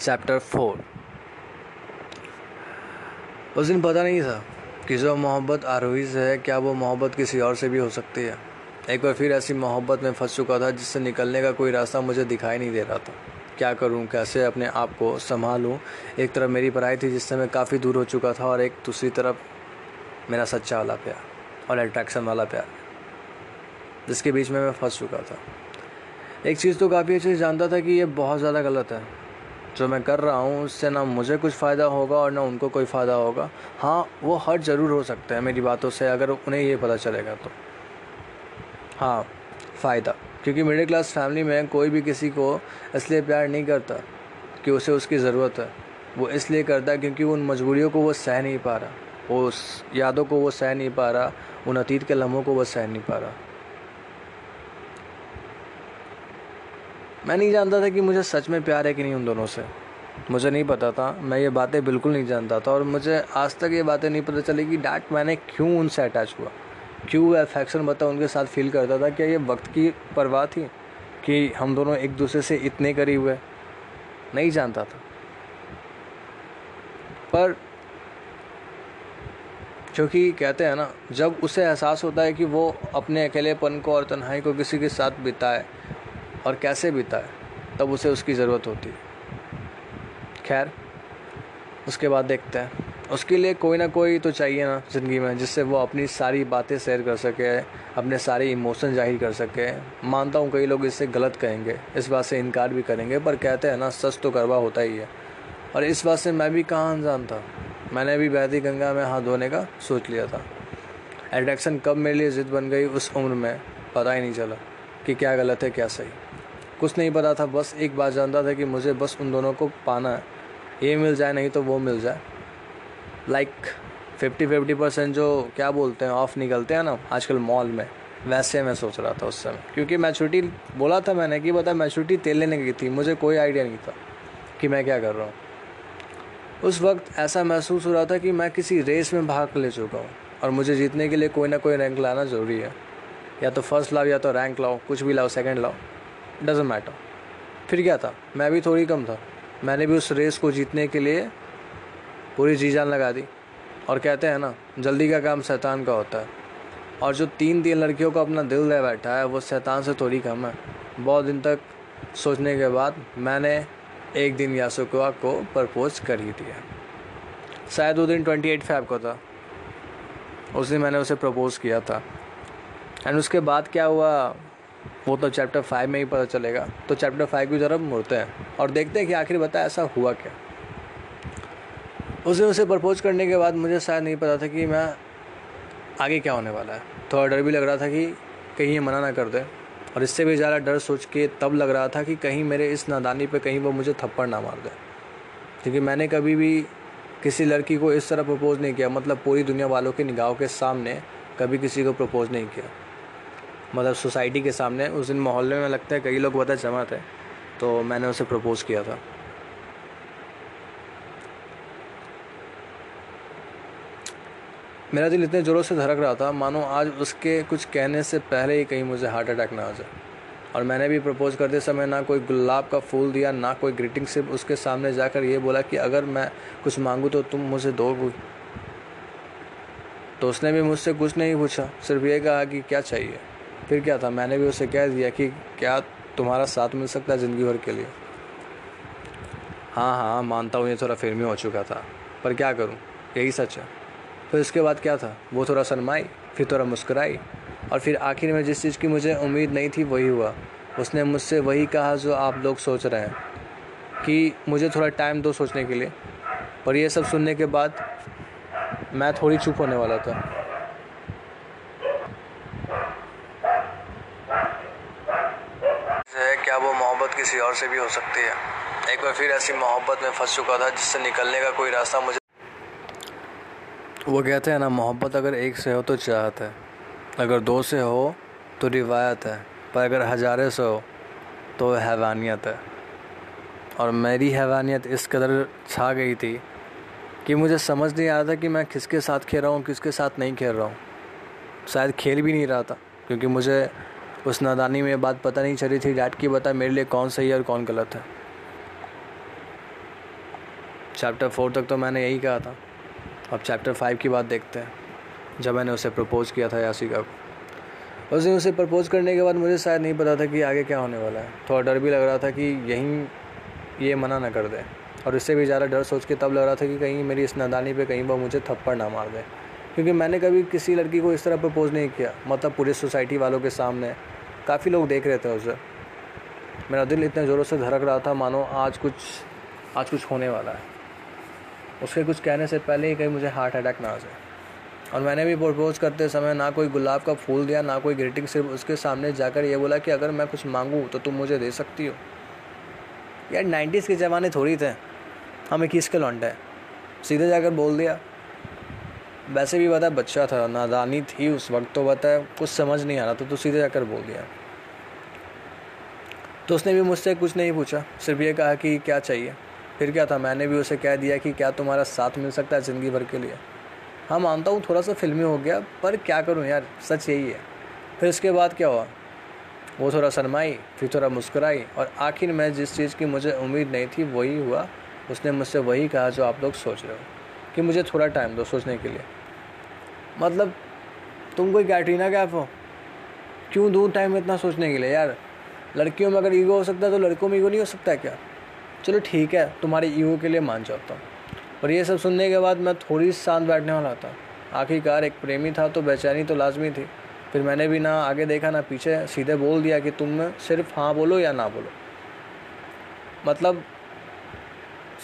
Chapter four उस दिन पता नहीं था कि जो मोहब्बत आरोही से है, क्या वो मोहब्बत किसी और से भी हो सकती है? एक बार फिर ऐसी मोहब्बत में फंस चुका था, जिससे निकलने का कोई रास्ता मुझे दिखाई नहीं दे रहा था। क्या करूँ, कैसे अपने आप को संभालूं? एक तरफ़ मेरी पढ़ाई थी, जिससे मैं काफ़ी दूर हो चुका था, और एक दूसरी तरफ़ मेरा सच्चा वाला प्यार और अट्रैक्शन वाला प्यार, जिसके बीच में मैं फंस चुका था। एक चीज़ तो काफ़ी अच्छे से जानता था कि ये बहुत ज़्यादा गलत है। जो मैं कर रहा हूँ, उससे ना मुझे कुछ फ़ायदा होगा और ना उनको कोई फ़ायदा होगा। हाँ वो हर्ट ज़रूर हो सकता है मेरी बातों से, अगर उन्हें ये पता चलेगा तो। हाँ फ़ायदा। क्योंकि मिडिल क्लास फैमिली में कोई भी किसी को इसलिए प्यार नहीं करता कि उसे उसकी ज़रूरत है। वो इसलिए करता है क्योंकि उन मजबूरियों को वो सह नहीं पा रहा। उस यादों को वो सह नहीं पा रहा। उन अतीत के लम्हों को वो सह नहीं पा रहा। मैं नहीं जानता था कि मुझे सच में प्यार है कि नहीं उन दोनों से। मुझे नहीं पता था। मैं ये बातें बिल्कुल नहीं जानता था और मुझे आज तक ये बातें नहीं पता चली कि डैट मैंने क्यों उनसे अटैच हुआ? क्यों अफेक्शन बता उनके साथ फील करता था? क्या ये वक्त की परवाह थी कि हम दोनों एक दूसरे से इतने करीब हुए नहीं जानता था। पर क्योंकि कहते हैं ना, जब उसे एहसास होता है कि वो अपने अकेलेपन को और तन्हाई को किसी के साथ बिताए और कैसे बिताए तब उसे उसकी ज़रूरत होती खैर, उसके बाद देखते हैं। उसके लिए कोई ना कोई तो चाहिए ना ज़िंदगी में, जिससे वो अपनी सारी बातें शेयर कर सके, अपने सारे इमोशन ज़ाहिर कर सके। मानता हूँ कई लोग इससे गलत कहेंगे, इस बात से इनकार भी करेंगे, पर कहते हैं ना, सच तो करवा होता ही है। और इस बात से मैं भी कहाँ अनजान था? मैंने भी बहती गंगा में हाथ धोने का सोच लिया था। एट्रैक्शन कब मेरे लिए ज़िद बन गई उस उम्र में, पता ही नहीं चला कि क्या गलत है, क्या सही। कुछ नहीं पता था, बस एक बात जानता था कि मुझे बस उन दोनों को पाना है। ये मिल जाए, नहीं तो वो मिल जाए। लाइक फिफ्टी फिफ्टी परसेंट जो, क्या बोलते हैं ऑफ़ निकलते हैं ना, आजकल मॉल में, वैसे मैं सोच रहा था उस समय। क्योंकि मैचुरिटी बोला था मैंने कि बता मैचुरिटी तेल लेने की थी, मुझे कोई आइडिया नहीं था कि मैं क्या कर रहा हूँ। उस वक्त ऐसा महसूस हो रहा था कि मैं किसी रेस में भाग ले चुका हूँ, और मुझे जीतने के लिए कोई ना कोई रैंक लाना ज़रूरी है। या तो फ़र्स्ट लाओ, या तो रैंक लाओ, कुछ भी लाओ सेकंड लाओ। डजेंट मैटर फिर क्या था? मैं भी थोड़ी कम था। मैंने भी उस रेस को जीतने के लिए पूरी जी जान लगा दी। और कहते हैं ना, जल्दी का काम शैतान का होता है। और जो तीन तीन लड़कियों को अपना दिल दे बैठा है, वो शैतान से थोड़ी कम है। बहुत दिन तक सोचने के बाद मैंने एक दिन यासुकुआ को प्रपोज कर ही दिया। शायद वो दिन ट्वेंटी एट फैब को था। उस दिन मैंने उसे प्रपोज़ किया था। एंड उसके बाद क्या हुआ? वो तो चैप्टर फाइव में ही पता चलेगा। तो चैप्टर फाइव की तरफ़ मुड़ते हैं और देखते हैं कि आखिर बता ऐसा हुआ क्या। उस उसे प्रपोज करने के बाद मुझे शायद नहीं पता था कि मैं आगे क्या होने वाला है। थोड़ा डर भी लग रहा था कि कहीं ये मना ना कर दे और इससे भी ज़्यादा डर सोच के तब लग रहा था कि कहीं मेरे इस नादानी पे कहीं वो मुझे थप्पड़ ना मार दे। क्योंकि मैंने कभी भी किसी लड़की को इस तरह प्रपोज़ नहीं किया। मतलब पूरी दुनिया वालों की निगाहों के सामने कभी किसी को प्रपोज़ नहीं किया। मतलब सोसाइटी के सामने, उस दिन मोहल्ले में लगता है कई लोग बहुत जमा थे तो मैंने उसे प्रपोज़ किया था। मेरा दिल इतने ज़ोरों से धड़क रहा था, मानो आज उसके कुछ कहने से पहले ही कहीं मुझे हार्ट अटैक ना आ जाए। और मैंने भी प्रपोज़ करते समय ना कोई गुलाब का फूल दिया, ना कोई ग्रीटिंग सिर्फ़ उसके सामने जाकर ये बोला कि अगर मैं कुछ मांगूँ तो तुम मुझे दोगे। तो उसने भी मुझसे कुछ नहीं पूछा, सिर्फ़ ये कहा कि क्या चाहिए? फिर क्या था? मैंने भी उसे कह दिया कि क्या तुम्हारा साथ मिल सकता है ज़िंदगी भर के लिए? हाँ हाँ मानता हूँ, ये थोड़ा फिल्मी हो चुका था। पर क्या करूँ? यही सच है। फिर इसके बाद क्या था? वो थोड़ा शर्माई, फिर थोड़ा मुस्कराई और फिर आखिर में जिस चीज़ की मुझे उम्मीद नहीं थी, वही हुआ। उसने मुझसे वही कहा जो आप लोग सोच रहे हैं, कि मुझे थोड़ा टाइम दो सोचने के लिए। पर ये सब सुनने के बाद मैं थोड़ी चुप होने वाला था क्या वो मोहब्बत किसी और से भी हो सकती है। एक बार फिर ऐसी मोहब्बत में फंस चुका था, जिससे निकलने का कोई रास्ता मुझे वो कहते हैं ना, मोहब्बत अगर एक से हो तो चाहत है। अगर दो से हो तो रिवायत है, पर अगर हज़ारे से हो तो हैवानियत है। और मेरी हैवानियत इस कदर छा गई थी कि मुझे समझ नहीं आ रहा था कि मैं किसके साथ खेल रहा हूँ, किसके साथ नहीं खेल रहा हूँ। शायद खेल भी नहीं रहा था, क्योंकि मुझे उस नादानी में बात पता नहीं चली थी डैड की, बता मेरे लिए कौन सही है और कौन गलत है। चैप्टर फोर तक तो मैंने यही कहा था। अब चैप्टर फाइव की बात देखते हैं, जब मैंने उसे प्रपोज़ किया था यासिका को। उस दिन उसे प्रपोज़ करने के बाद मुझे शायद नहीं पता था कि आगे क्या होने वाला है। थोड़ा डर भी लग रहा था कि यहीं ये मना ना कर दे। और इससे भी ज़्यादा डर सोच के तब लग रहा था कि कहीं मेरी इस नादानी पे कहीं वो मुझे थप्पड़ ना मार दे। क्योंकि मैंने कभी किसी लड़की को इस तरह प्रपोज़ नहीं किया। मतलब पूरी सोसाइटी वालों के सामने। काफ़ी लोग देख रहे थे उसे। मेरा दिल इतने ज़ोरों से धड़क रहा था, मानो आज कुछ आज कुछ होने वाला है। उसके कुछ कहने से पहले ही कहीं मुझे हार्ट अटैक ना आ जाए। और मैंने भी प्रपोज़ करते समय ना कोई गुलाब का फूल दिया, ना कोई ग्रीटिंग सिर्फ़ उसके सामने जाकर ये बोला कि अगर मैं कुछ मांगूँ तो तुम मुझे दे सकती हो। यार नाइन्टीज़ के ज़माने थोड़ी थे। हम इक्कीस के लौंडे सीधे जाकर बोल दिया। वैसे भी बता बच्चा था, नादानी थी उस वक्त तो बता कुछ समझ नहीं आ रहा था तो सीधे जाकर बोल दिया। तो उसने भी मुझसे कुछ नहीं पूछा, सिर्फ़ ये कहा कि क्या चाहिए? फिर क्या था? मैंने भी उसे कह दिया कि क्या तुम्हारा साथ मिल सकता है ज़िंदगी भर के लिए। हाँ मानता हूँ, थोड़ा सा फिल्मी हो गया, पर क्या करूँ यार, सच यही है। फिर उसके बाद क्या हुआ? वो थोड़ा शर्माई, फिर थोड़ा मुस्कुराई, और आखिर में जिस चीज़ की मुझे उम्मीद नहीं थी, वही हुआ। उसने मुझसे वही कहा जो आप लोग सोच रहे हो। कि मुझे थोड़ा टाइम दो सोचने के लिए। मतलब तुम कोई कैटरीना कैफ हो? क्यों दूँ टाइम इतना सोचने के लिए यार? लड़कियों में अगर ईगो हो सकता है तो लड़कों में ईगो नहीं हो सकता क्या? चलो ठीक है, तुम्हारी ईगो के लिए मान जाता हूँ। और ये सब सुनने के बाद मैं थोड़ी शांत बैठने वाला था। आखिरकार एक प्रेमी था तो बेचैनी तो लाजमी थी। फिर मैंने भी ना आगे देखा, ना पीछे, सीधे बोल दिया कि तुम सिर्फ़ हाँ बोलो या ना बोलो। मतलब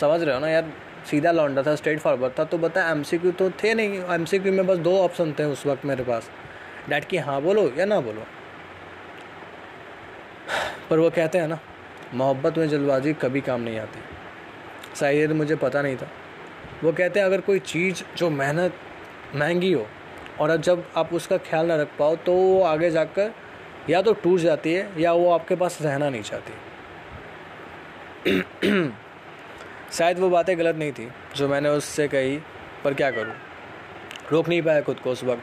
समझ रहे हो ना यार? सीधा लौंडा था स्ट्रेट फॉरवर्ड था। तो बता एम तो थे नहीं। एमसीक्यू में बस दो ऑप्शन थे उस वक्त मेरे पास। डैट की हाँ बोलो या ना बोलो। पर वो कहते हैं ना, मोहब्बत में जल्दबाजी कभी काम नहीं आती। शायद मुझे पता नहीं था। वो कहते हैं, अगर कोई चीज़ जो मेहनत, महँगी हो और अब जब आप उसका ख्याल ना रख पाओ तो वो आगे जाकर या तो टूट जाती है या वो आपके पास रहना नहीं चाहती। शायद वो बातें गलत नहीं थी, जो मैंने उससे कही, पर क्या करूँ? रोक नहीं पाया खुद को उस वक्त।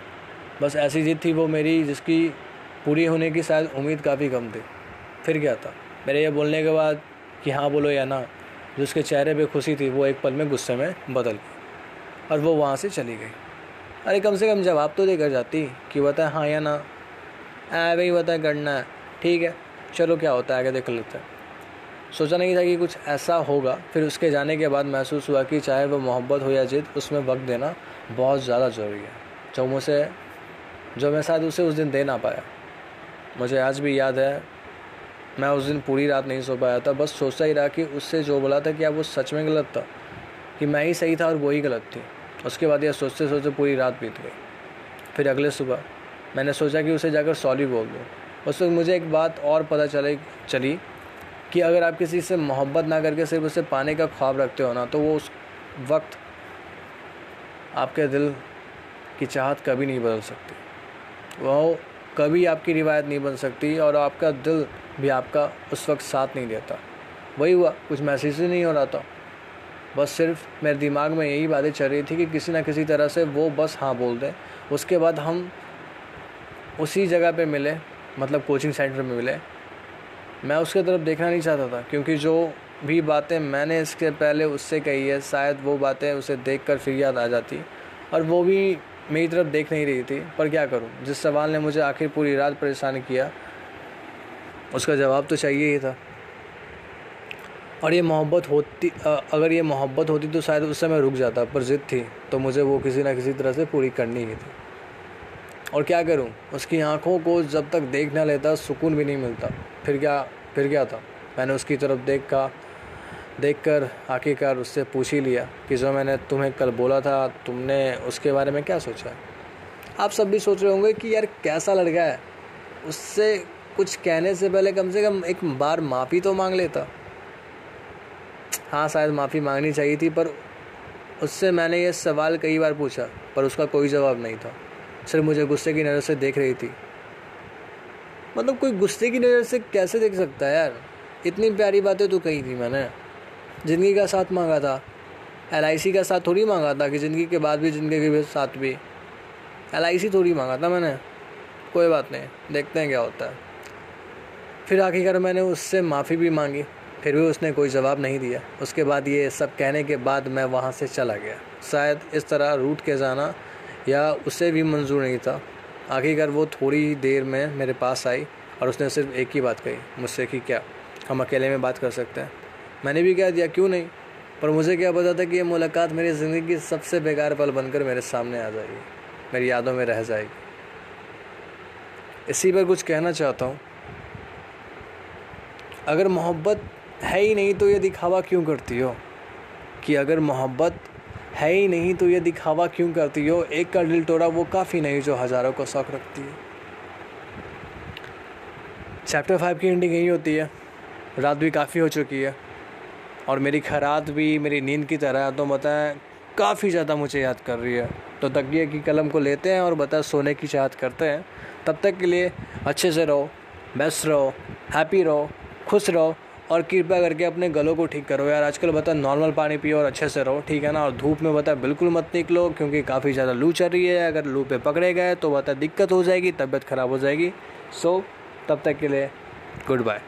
बस ऐसी जिद थी वो मेरी, जिसकी पूरी होने की शायद उम्मीद काफ़ी कम थी। फिर क्या था? मेरे ये बोलने के बाद कि हाँ बोलो या ना, जो उसके चेहरे पे खुशी थी, वो एक पल में गुस्से में बदल गई, और वो वहाँ से चली गई। अरे कम से कम जवाब तो देकर जाती कि बता हाँ या ना। ऐ भाई बता करना है। ठीक है, चलो क्या होता है, आगे देख लेते हैं। सोचा नहीं था कि कुछ ऐसा होगा। फिर उसके जाने के बाद महसूस हुआ कि चाहे वो मोहब्बत हो या जिद, उसमें वक्त देना बहुत ज़्यादा ज़रूरी है। जो मुझसे जो मैं शायद उसे उस दिन दे ना पाया। मुझे आज भी याद है, मैं उस दिन पूरी रात नहीं सो पाया था। बस सोचता ही रहा कि उससे जो बोला था कि अब वो सच में गलत था, कि मैं ही सही था और वो ही गलत थी। उसके बाद यह सोचते सोचते पूरी रात बीत गई। फिर अगले सुबह मैंने सोचा कि उसे जाकर सॉरी बोल दूँ। उस वक्त मुझे एक बात और पता चले, चली कि अगर आप किसी से मोहब्बत ना करके सिर्फ़ उसे पाने का ख्वाब रखते हो ना तो वो उस वक्त आपके दिल की चाहत कभी नहीं बदल सकती। वो कभी आपकी रिवायत नहीं बन सकती और आपका दिल भी आपका उस वक्त साथ नहीं देता। वही हुआ, कुछ महसूस ही नहीं हो रहा था। बस सिर्फ़ मेरे दिमाग में यही बातें चल रही थी कि किसी ना किसी तरह से वो बस हाँ बोल दें। उसके बाद हम उसी जगह पे मिले मतलब कोचिंग सेंटर में मिले मैं उसके तरफ़ देखना नहीं चाहता था, क्योंकि जो भी बातें मैंने इसके पहले उससे कही है, शायद वो बातें उसे देख कर फिर याद आ जाती और वो भी मेरी तरफ़ देख नहीं रही थी। पर क्या करूँ? जिस सवाल ने मुझे आखिर पूरी रात परेशान किया, उसका जवाब तो चाहिए ही था। और ये मोहब्बत होती अगर ये मोहब्बत होती तो शायद उस समय रुक जाता, पर ज़िद थी तो मुझे वो किसी ना किसी तरह से पूरी करनी ही थी। और क्या करूँ? उसकी आँखों को जब तक देख ना लेता, सुकून भी नहीं मिलता। फिर क्या फिर क्या था? मैंने उसकी तरफ़ देख देख कर आखिरकार उससे पूछ ही लिया कि जो मैंने तुम्हें कल बोला था, तुमने उसके बारे में क्या सोचा आप सब भी सोच रहे होंगे कि यार कैसा लड़का है। उससे कुछ कहने से पहले कम से कम एक बार माफ़ी तो मांग लेता। हाँ शायद माफ़ी मांगनी चाहिए थी, पर उससे मैंने ये सवाल कई बार पूछा, पर उसका कोई जवाब नहीं था। सिर्फ़ मुझे गुस्से की नज़र से देख रही थी। मतलब कोई गुस्से की नज़र से कैसे देख सकता है यार? इतनी प्यारी बातें तो कही थी मैंने। ज़िंदगी का साथ मांगा था। एलआईसी का साथ थोड़ी मांगा था कि ज़िंदगी के बाद भी, ज़िंदगी के साथ भी। एलआईसी थोड़ी मांगा था मैंने। कोई बात नहीं, देखते हैं क्या होता है। फिर आखिरकार मैंने उससे माफ़ी भी मांगी। फिर भी उसने कोई जवाब नहीं दिया। उसके बाद ये सब कहने के बाद मैं वहाँ से चला गया। शायद इस तरह रूट के जाना या उसे भी मंजूर नहीं था। आखिरकार वो थोड़ी देर में मेरे पास आई और उसने सिर्फ़ एक ही बात कही, मुझसे कि क्या, हम अकेले में बात कर सकते हैं। मैंने भी कह दिया, क्यों नहीं? पर मुझे क्या पता था कि ये मुलाकात मेरी ज़िंदगी की सबसे बेकार पल बनकर मेरे सामने आ जाएगी, मेरी यादों में रह जाएगी। इसी पर कुछ कहना चाहता हूँ। अगर मोहब्बत है ही नहीं तो ये दिखावा क्यों करती हो? कि अगर मोहब्बत है ही नहीं तो ये दिखावा क्यों करती हो? एक का दिल तोड़ा, वो काफ़ी नहीं जो हज़ारों को शौक रखती है। चैप्टर फाइव की एंडिंग यही होती है। रात भी काफ़ी हो चुकी है। और मेरी खरात भी मेरी नींद की तरह तो बताएँ, काफ़ी ज़्यादा मुझे याद कर रही है। तो तकिए की कलम को लेते हैं और बता सोने की चाहत करते हैं। तब तक के लिए अच्छे से रहो बेस्ट रहो हैप्पी रहो, खुश रहो और कृपया करके अपने गलों को ठीक करो यार। आजकल बता नॉर्मल पानी पियो और अच्छे से रहो, ठीक है ना? और धूप में बता, बिल्कुल मत निकलो, क्योंकि काफ़ी ज़्यादा लू चल रही है। अगर लू पे पकड़े गए तो बता, दिक्कत हो जाएगी, तबीयत ख़राब हो जाएगी। सो तब तक के लिए गुड बाय